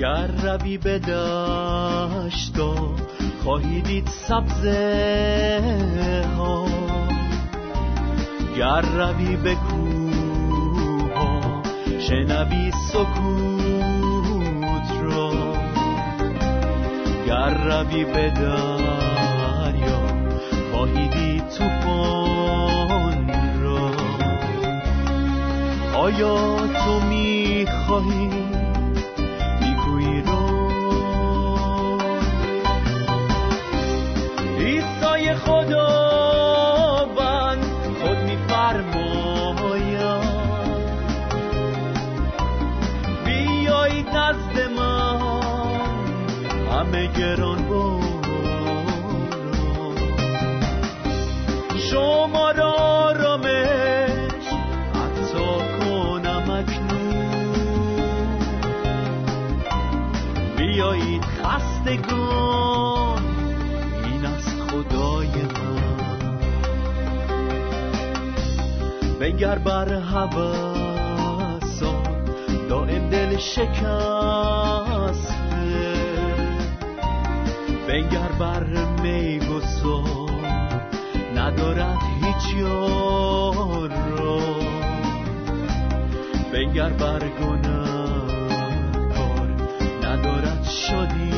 روی به دشتا خواهی دید سبزه ها گر روی به کوها شنوی سکوت را گر روی به دریا خواهی دید توفان را. آیا تو می‌خواهی ایسای خداوند خود میفرماید بیایید نزد من همه گران باران شما را آرامش عطا کنم اکنون. بیایید خستگان بنگر بر هوسان دائم دل شکسته بنگر بر میگسان ندارد هیچ یار را. بنگر بر گناهکار ندارد شادی.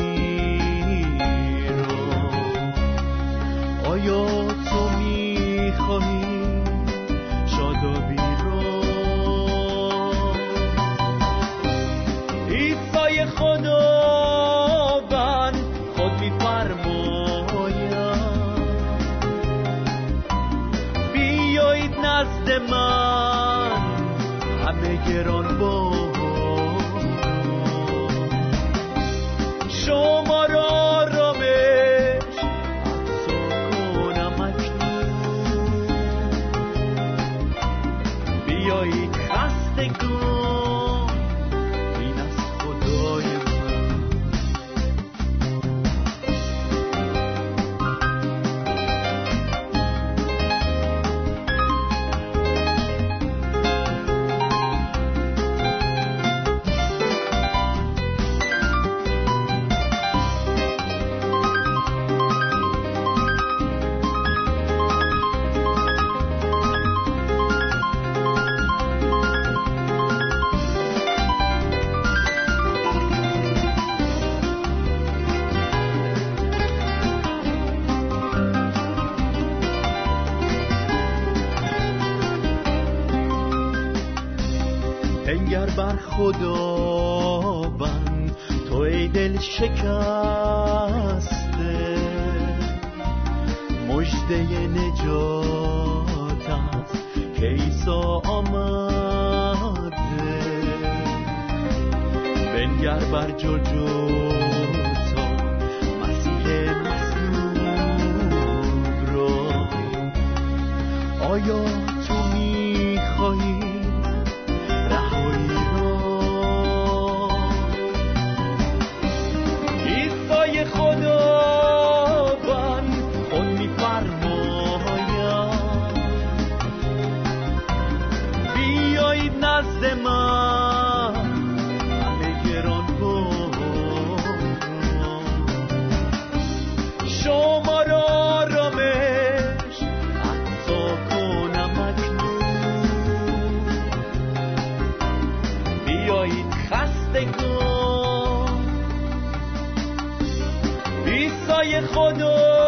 بنگر بر جلجتا مسیح مصلوب را آیا تو می‌خواهی خداوند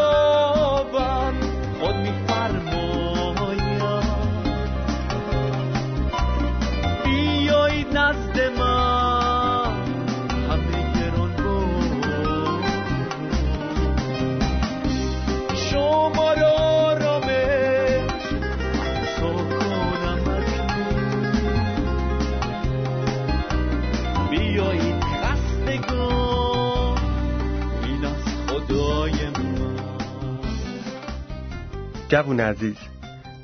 جوون عزیز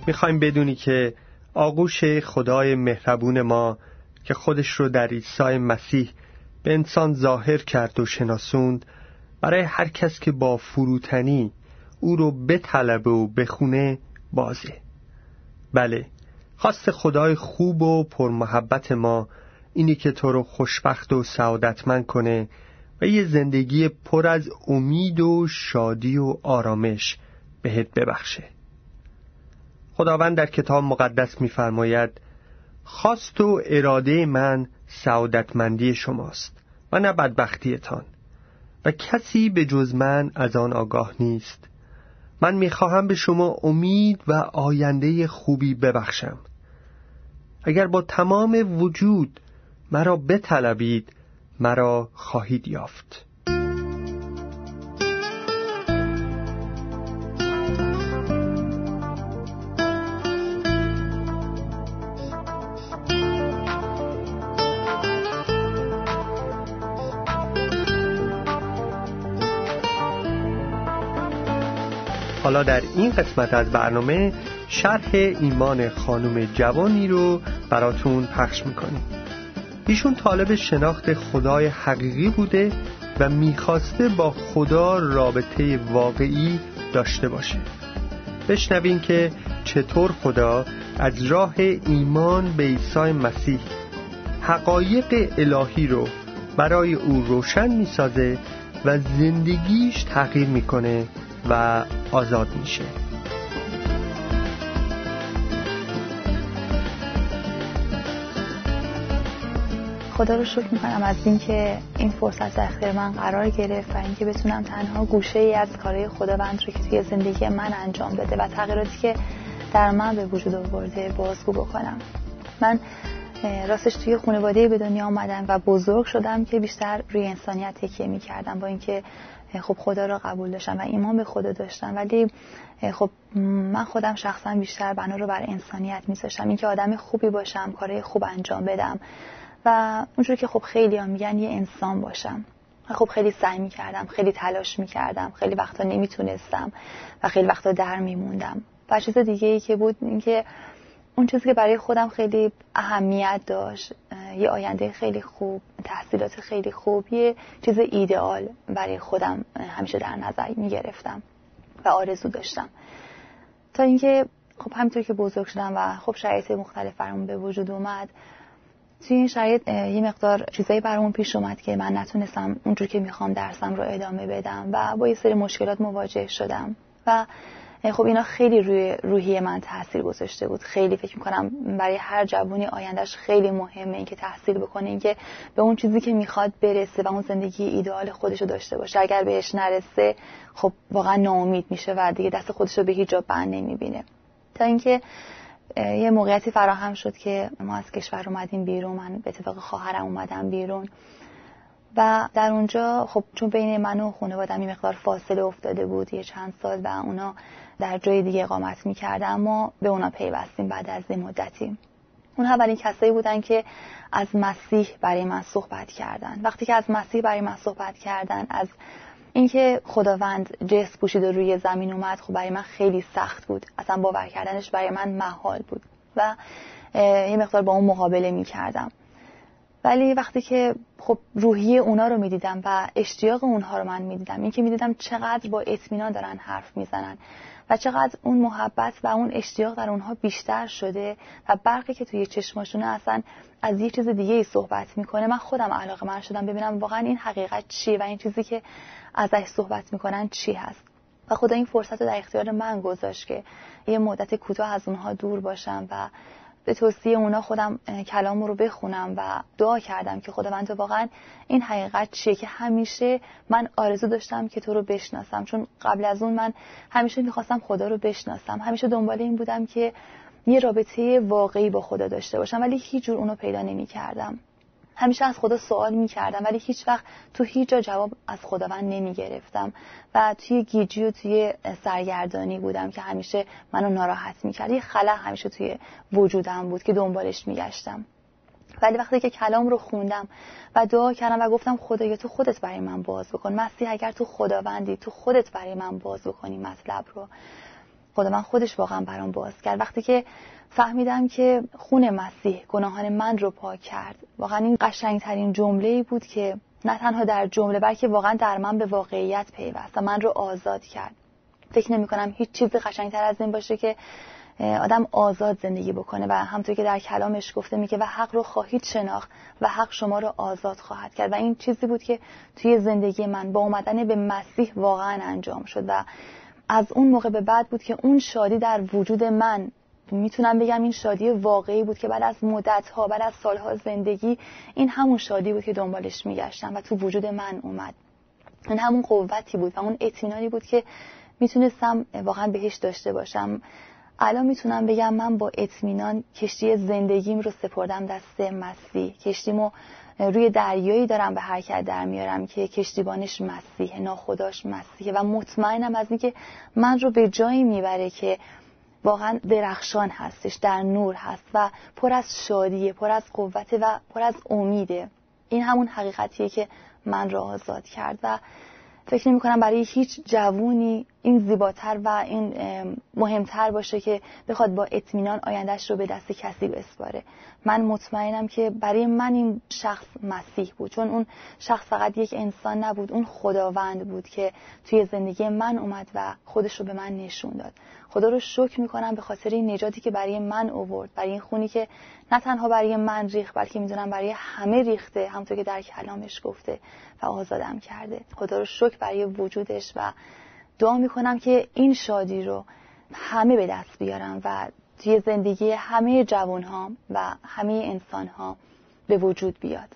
می‌خوایم بدونی که آغوش خدای مهربون ما که خودش رو در عیسی مسیح به انسان ظاهر کرد و شناسوند برای هر کس که با فروتنی او رو بطلبه و بخونه بازه. بله خواست خدای خوب و پرمحبت ما اینی که تو رو خوشبخت و سعادتمند کنه و یه زندگی پر از امید و شادی و آرامش بهت ببخشه. خداوند در کتاب مقدس می‌فرماید خواست و اراده من سعادتمندی شماست و نه بدبختیتان و کسی به جز من از آن آگاه نیست. من می‌خواهم به شما امید و آینده خوبی ببخشم. اگر با تمام وجود مرا بطلبید مرا خواهید یافت. حالا در این قسمت از برنامه شرح ایمان خانم جوانی رو براتون پخش می‌کنیم. ایشون طالب شناخت خدای حقیقی بوده و می‌خواسته با خدا رابطه واقعی داشته باشه. بشنوین که چطور خدا از راه ایمان به عیسی مسیح حقایق الهی رو برای او روشن می‌سازه و زندگیش تغییر می‌کنه و آزاد میشه. خدا رو شکر می‌کنم از اینکه این فرصت در من قرار گرفت و اینکه بتونم تنها گوشه ای از کارهای خداوند رو که توی زندگی من انجام بده و تغییراتی که در من به وجود آورده بازگو بکنم. من راستش توی خانواده به دنیا آمدم و بزرگ شدم که بیشتر روی انسانیت تکیه می‌کردم با اینکه خب خدا را قبول داشتم و ایمان به خدا داشتم. ولی خب من خودم شخصا بیشتر بنا رو بر انسانیت میذاشتم. اینکه آدم خوبی باشم کارهای خوب انجام بدم. و اونجور که خب خیلی هم میگن یه انسان باشم. و خب خیلی سعی می‌کردم خیلی تلاش می‌کردم خیلی وقتا نمی‌تونستم و خیلی وقتا در میموندم. و چیز دیگه ای که بود اینکه اون چیزی که برای خودم خیلی اهمیت داشت یه آینده خیلی خوب تحصیلات خیلی خوب یه چیز ایدئال برای خودم همیشه در نظر می‌گرفتم و آرزو داشتم. تا اینکه خب همینطور که بزرگ شدم و خب شرایط مختلف برامون به وجود اومد توی این شرایط یه مقدار چیزایی برامون پیش اومد که من نتونستم اونجور که می‌خوام درسم رو ادامه بدم و با یه سری مشکلات مواجه شدم. و خب اینا خیلی روی روحی من تاثیر گذاشته بود. خیلی فکر می‌کنم برای هر جوونی آیندهش خیلی مهمه اینکه تحصیل بکنه اینکه به اون چیزی که می‌خواد برسه و اون زندگی ایدئال خودش رو داشته باشه. اگر بهش نرسه خب واقعا ناامید میشه و دیگه دست خودش رو به هیچ جا بند نمی‌بینه. تا اینکه یه موقعیتی فراهم شد که ما از کشور اومدیم بیرون من به اتفاق خواهرم اومدم بیرون. و در اونجا خب چون بین من و خانوادم مقدار فاصله افتاده بود یه چند سال و اونا در جای دیگه اقامت می‌کردن اما به اونا پیوستیم بعد از مدتی. اون اولین کسایی بودن که از مسیح برای من صحبت کردن. وقتی که از مسیح برای من صحبت کردن از اینکه خداوند جس پوشید و روی زمین اومد خب برای من خیلی سخت بود. اصلا باور کردنش برای من محال بود و یه مقدار با اون مقابله می کردم ولی وقتی که خب روحی اونا رو می‌دیدم و اشتیاق اونها رو من می‌دیدم اینکه می‌دیدم چقدر با اطمینان دارن حرف می‌زنن. و چقدر اون محبت و اون اشتیاق در اونها بیشتر شده و برقی که توی چشماشونه اصلا از یه چیز دیگه ای صحبت می‌کنه. من خودم علاقه من شدم ببینم واقعا این حقیقت چیه و این چیزی که ازش صحبت می‌کنن چی هست. و خدا این فرصت رو در اختیار من گذاشت که یه مدت کوتاه از اونها دور باشم و به توصیه اونا خودم کلام رو بخونم و دعا کردم که خداوند واقعا این حقیقت چیه که همیشه من آرزو داشتم که تو رو بشناسم. چون قبل از اون من همیشه می‌خواستم خدا رو بشناسم. همیشه دنبال این بودم که یه رابطه واقعی با خدا داشته باشم ولی هیچ جور اونو پیدا نمی کردم همیشه از خدا سوال می کردم ولی هیچ وقت تو هیچ جا جواب از خداوند نمی گرفتم و توی گیجی و توی سرگردانی بودم که همیشه منو ناراحت می کرد یه خلا همیشه توی وجودم بود که دنبالش می گشتم ولی وقتی که کلام رو خوندم و دعا کردم و گفتم خدایا تو خودت برای من باز بکن. مسیح اگر تو خداوندی تو خودت برای من باز بکنی مطلب رو. خدا من خودش واقعا برام باز کرد. وقتی که فهمیدم که خون مسیح گناهان من رو پاک کرد واقعا این قشنگترین جمله بود که نه تنها در جمله بلکه واقعا در من به واقعیت پیوست و من رو آزاد کرد. فکر نمی کنم هیچ چیزی قشنگتر از این باشه که آدم آزاد زندگی بکنه و همطور که در کلامش گفته میگه و حق رو خواهید شناخت و حق شما رو آزاد خواهد کرد. و این چیزی بود که توی زندگی من با اومدن به مسیح واقعا انجام شد و از اون موقع به بعد بود که اون شادی در وجود من می‌تونم بگم این شادی واقعی بود که بعد از مدت ها بعد از سالها زندگی این همون شادی بود که دنبالش میگشتم و تو وجود من اومد. این همون قوتی بود و اون اطمینانی بود که می‌تونستم واقعا بهش داشته باشم. الان می‌تونم بگم من با اطمینان کشتی زندگیم رو سپردم دست مسیح. کشتیمو روی دریایی دارم به حرکت در میارم که کشتیبانش مسیح ناخداش مسیحه و مطمئنم از اینکه من رو به جایی می‌بره که واقعا درخشان هستش در نور هست و پر از شادیه پر از قوته و پر از امیده. این همون حقیقتیه که من را آزاد کرد و فکر نمی کنم برای هیچ جوونی این زیباتر و این مهمتر باشه که بخواد با اطمینان آیندهش رو به دست کسی بسپاره. من مطمئنم که برای من این شخص مسیح بود چون اون شخص فقط یک انسان نبود اون خداوند بود که توی زندگی من اومد و خودش رو به من نشون داد. خدا رو شکر می‌کنم به خاطر این نجاتی که برای من اوورد برای این خونی که نه تنها برای من ریخت بلکه می‌دونم برای همه ریخته همونطور که در کلامش گفته و آزادم کرده. خدا رو شکر برای وجودش و دعا می‌کنم که این شادی رو همه به دست بیارم و توی زندگی همه جوان ها و همه انسان ها به وجود بیاد.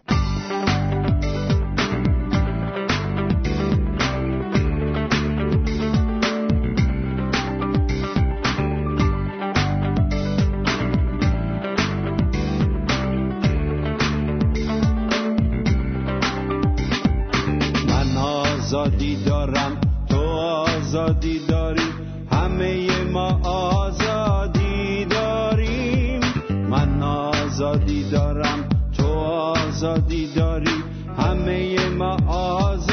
آزادی دارم تو آزادی داری همه ما آزادی داریم. من آزادی دارم تو آزادی داری همه ما آزادیم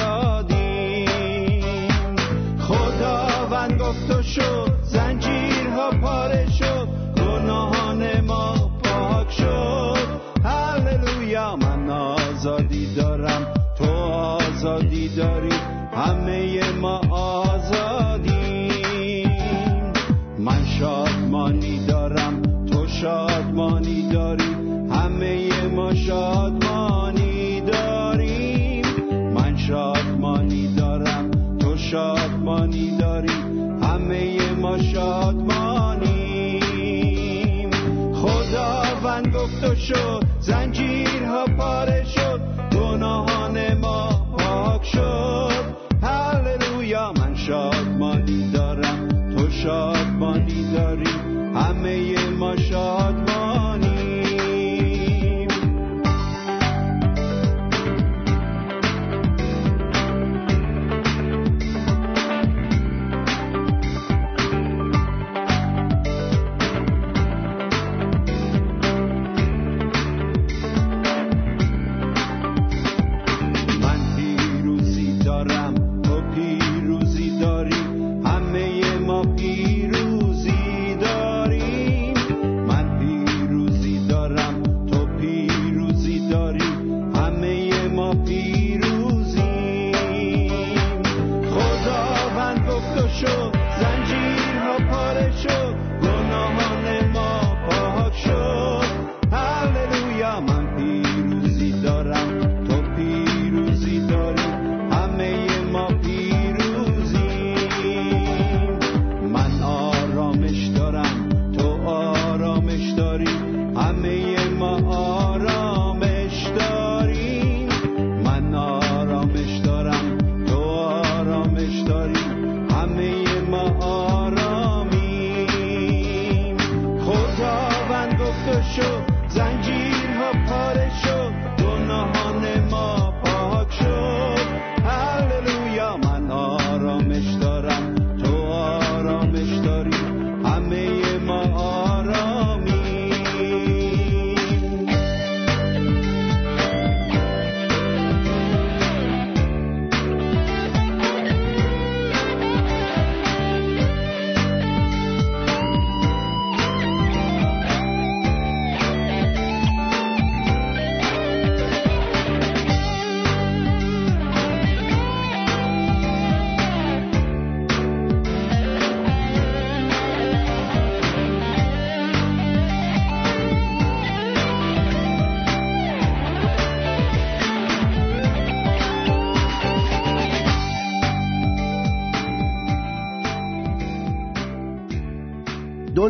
داری. همه ما آزادیم. من شادمانی دارم تو شادمانی داری. همه ما شادمانی داریم. من شادمانی دارم تو شادمانی داری. همه ما شادمانیم. خداوند گفت و شد. پاک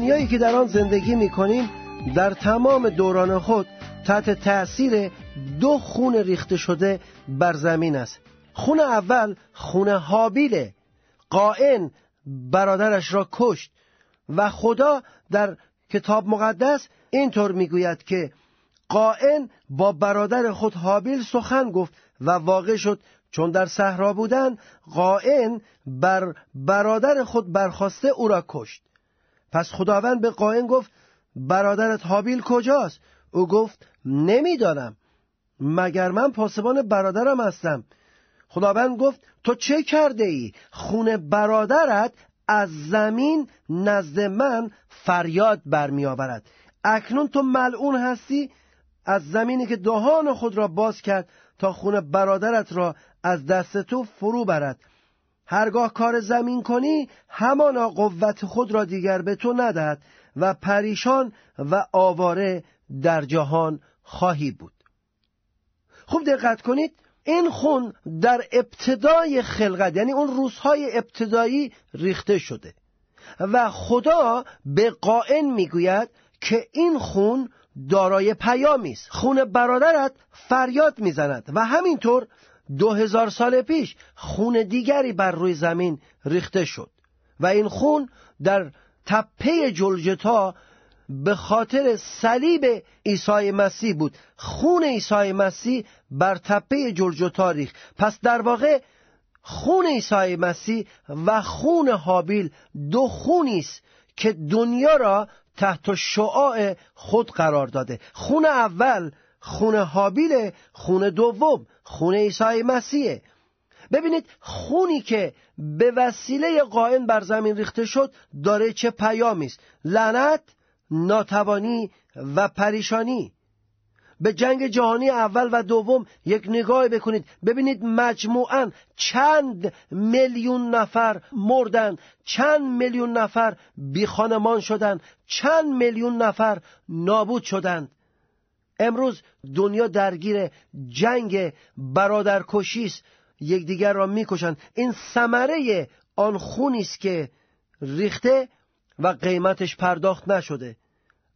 دنیایی که در آن زندگی می کنیم در تمام دوران خود تحت تأثیر دو خون ریخته شده بر زمین است. خون اول خون حابیله. قائن برادرش را کشت و خدا در کتاب مقدس اینطور می‌گوید که قائن با برادر خود حابیل سخن گفت و واقع شد. چون در صحرا بودن قائن بر برادر خود برخواسته او را کشت. پس خداوند به قائن گفت برادرت حابیل کجاست؟ او گفت نمی‌دانم مگر من پاسبان برادرم هستم؟ خداوند گفت تو چه کرده ای؟ خون برادرت از زمین نزد من فریاد برمی آورد اکنون تو ملعون هستی؟ از زمینی که دهان خود را باز کرد تا خون برادرت را از دست تو فرو برد. هرگاه کار زمین کنی همانا قوت خود را دیگر به تو ندهد و پریشان و آواره در جهان خواهی بود. خوب دقت کنید این خون در ابتدای خلقت یعنی اون روزهای ابتدایی ریخته شده. و خدا به قائن می‌گوید که این خون دارای پیامی است. خون برادرت فریاد می‌زند و همینطور دو هزار سال پیش خون دیگری بر روی زمین ریخته شد و این خون در تپه جلجتا به خاطر صلیب عیسی مسیح بود. خون عیسی مسیح بر تپه جلجتا تاریخ پس در واقع خون عیسی مسیح و خون حابیل دو خونی است که دنیا را تحت شعاع خود قرار داده. خون اول خون حابیل خون دوم خون عیسی مسیحه ببینید خونی که به وسیله قائن بر زمین ریخته شد داره چه پیامی است؟ لعنت ناتوانی و پریشانی. به جنگ جهانی اول و دوم یک نگاه بکنید. ببینید مجموعا چند میلیون نفر مردن چند میلیون نفر بی خانمان شدند چند میلیون نفر نابود شدند. امروز دنیا درگیر جنگ برادرکشی است. یکدیگر را می‌کشند. این ثمره آن خونی است که ریخته و قیمتش پرداخت نشده.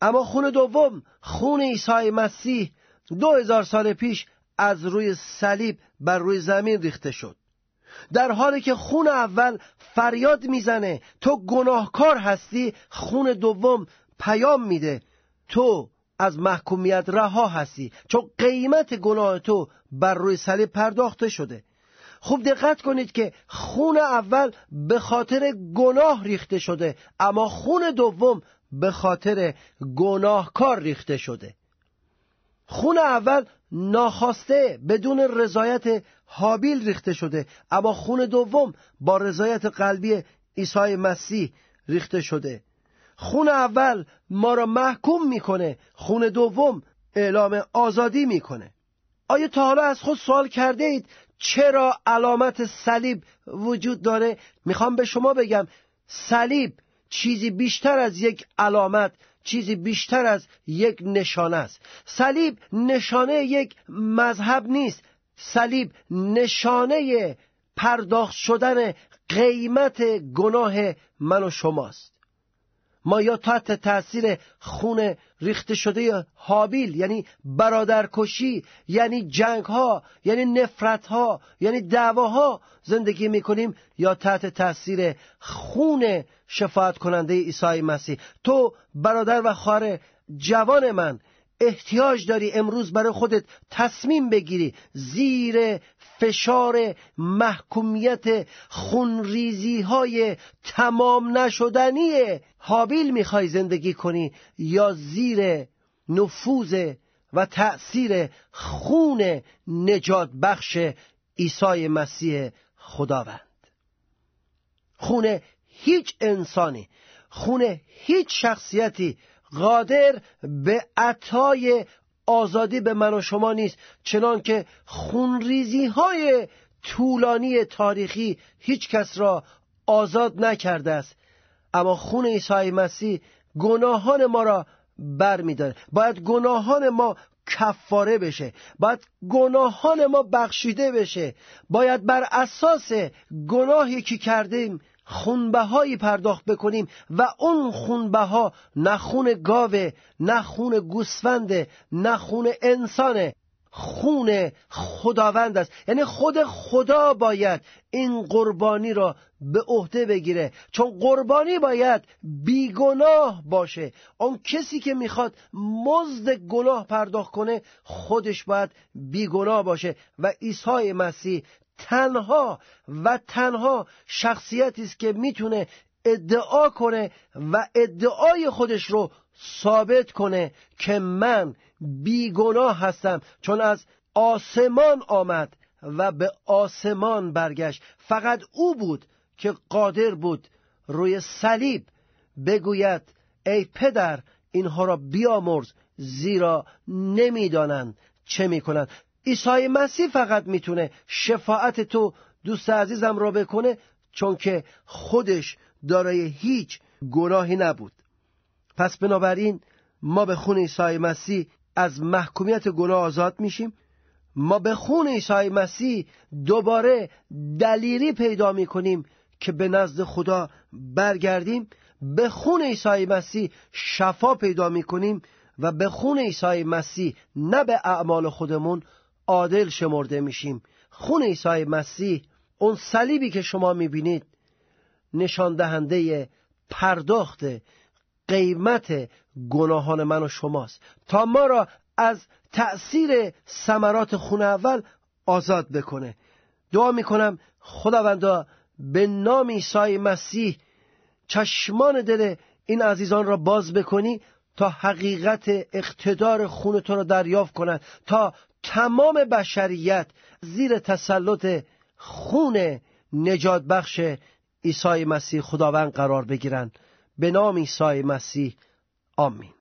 اما خون دوم خون عیسی مسیح دو هزار سال پیش از روی صلیب بر روی زمین ریخته شد. در حالی که خون اول فریاد می‌زنه تو گناهکار هستی خون دوم پیام میده. تو از محکومیت رها هستی چون قیمت گناه تو بر روی صلیب پرداخته شده. خوب دقت کنید که خون اول به خاطر گناه ریخته شده اما خون دوم به خاطر گناهکار ریخته شده. خون اول ناخواسته بدون رضایت حابیل ریخته شده اما خون دوم با رضایت قلبی عیسی مسیح ریخته شده. خون اول ما را محکوم می‌کنه خون دوم اعلام آزادی می‌کنه. آیا تا حالا از خود سوال کرده اید چرا علامت صلیب وجود داره؟ می‌خوام به شما بگم صلیب چیزی بیشتر از یک علامت چیزی بیشتر از یک نشانه است. صلیب نشانه یک مذهب نیست. صلیب نشانه پرداخت شدن قیمت گناه من و شماست. ما یا تحت تاثیر خون ریخته شده حابیل یعنی برادرکشی یعنی جنگ ها یعنی نفرت ها یعنی دعواها زندگی می‌کنیم یا تحت تاثیر خون شفاعت کننده عیسی مسیح. تو برادر و خواهر جوان من احتیاج داری امروز برای خودت تصمیم بگیری زیر فشار محکومیت خونریزی های تمام نشدنی حابیل می‌خوای زندگی کنی یا زیر نفوذ و تأثیر خون نجات بخش عیسی مسیح خداوند؟ خون هیچ انسانی خون هیچ شخصیتی قادر به عطای آزادی به من و شما نیست چنان که خونریزی های طولانی تاریخی هیچ کس را آزاد نکرده است. اما خون عیسی مسیح گناهان ما را بر می باید گناهان ما کفاره بشه. باید گناهان ما بخشیده بشه. باید بر اساس گناهی که کردیم خونبهایی پرداخت بکنیم و اون خونبها نه خون گاوه نه خون گوسفنده نه خون انسانه خون خداوند است. یعنی خود خدا باید این قربانی را به عهده بگیره. چون قربانی باید بیگناه باشه. اون کسی که می‌خواد مزد گناه پرداخت کنه خودش باید بیگناه باشه. و عیسی مسیح تنها و تنها شخصیتی است که می‌تونه ادعا کنه و ادعای خودش رو ثابت کنه که من بیگناه هستم. چون از آسمان آمد و به آسمان برگشت. فقط او بود که قادر بود روی صلیب بگوید ای پدر اینها را بیامرز زیرا نمی‌دانند چه می‌کنند. عیسی مسیح فقط می‌تونه شفاعت تو دوست عزیزم را بکنه چون که خودش دارای هیچ گناهی نبود. پس بنابراین ما به خون عیسی مسیح از محکومیت گناه آزاد میشیم. ما به خون عیسی مسیح دوباره دلیری پیدا می‌کنیم که به نزد خدا برگردیم. به خون عیسی مسیح شفا پیدا می‌کنیم و به خون عیسی مسیح نه به اعمال خودمون عادل شمرده میشیم. خون عیسی مسیح اون صلیبی که شما می‌بینید نشان دهنده پرداخت قیمت گناهان من و شماست. تا ما را از تأثیر سمرات خون اول آزاد بکنه. دعا می‌کنم خداوندا به نام عیسی مسیح چشمان دل این عزیزان را باز بکنی تا حقیقت اقتدار خون تو را دریافت کنند تا تمام بشریت زیر تسلط خون نجات بخش عیسی مسیح خداوند قرار بگیرند. به نام عیسی مسیح. آمین.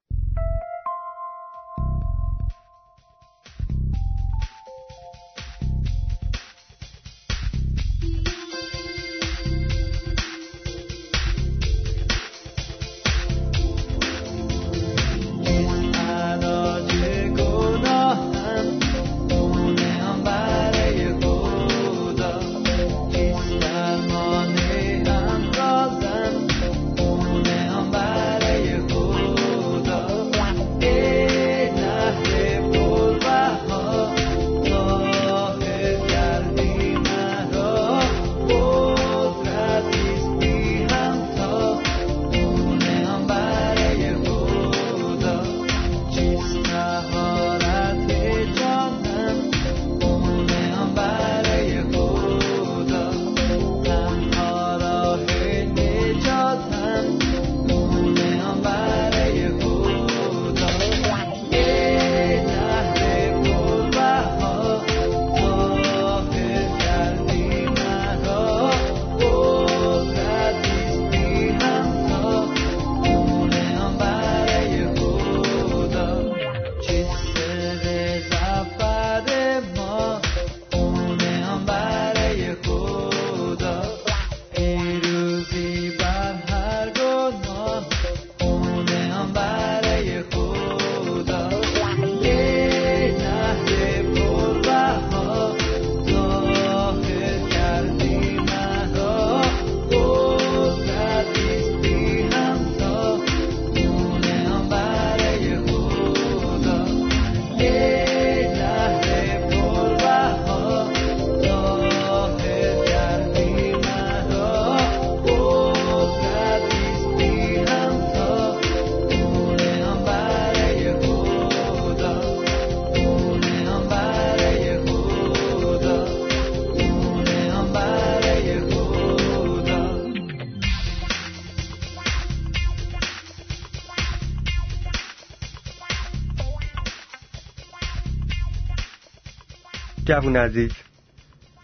جوون عزیز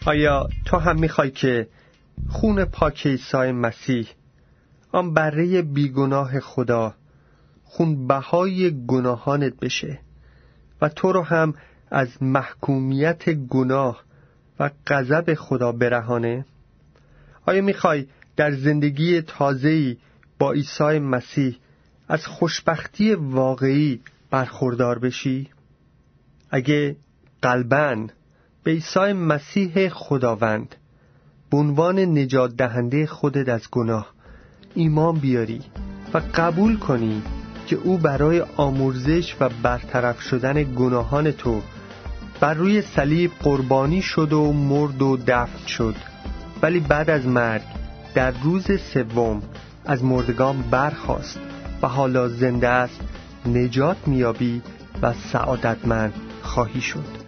آیا تو هم می‌خوای که خون پاک عیسی مسیح آن بره بیگناه خدا خون بهای گناهانت بشه و تو رو هم از محکومیت گناه و غضب خدا برهانه آیا می‌خوای در زندگی تازه‌ای با عیسی مسیح از خوشبختی واقعی برخوردار بشی؟ اگه قلبن به عیسی مسیح خداوند به عنوان نجات دهنده خودت از گناه ایمان بیاری و قبول کنی که او برای آمرزش و برطرف شدن گناهان تو بر روی صلیب قربانی شد و مرد و دفن شد. ولی بعد از مرگ در روز سوم از مردگان برخاست و حالا زنده است نجات میابی و سعادتمند خواهی شد.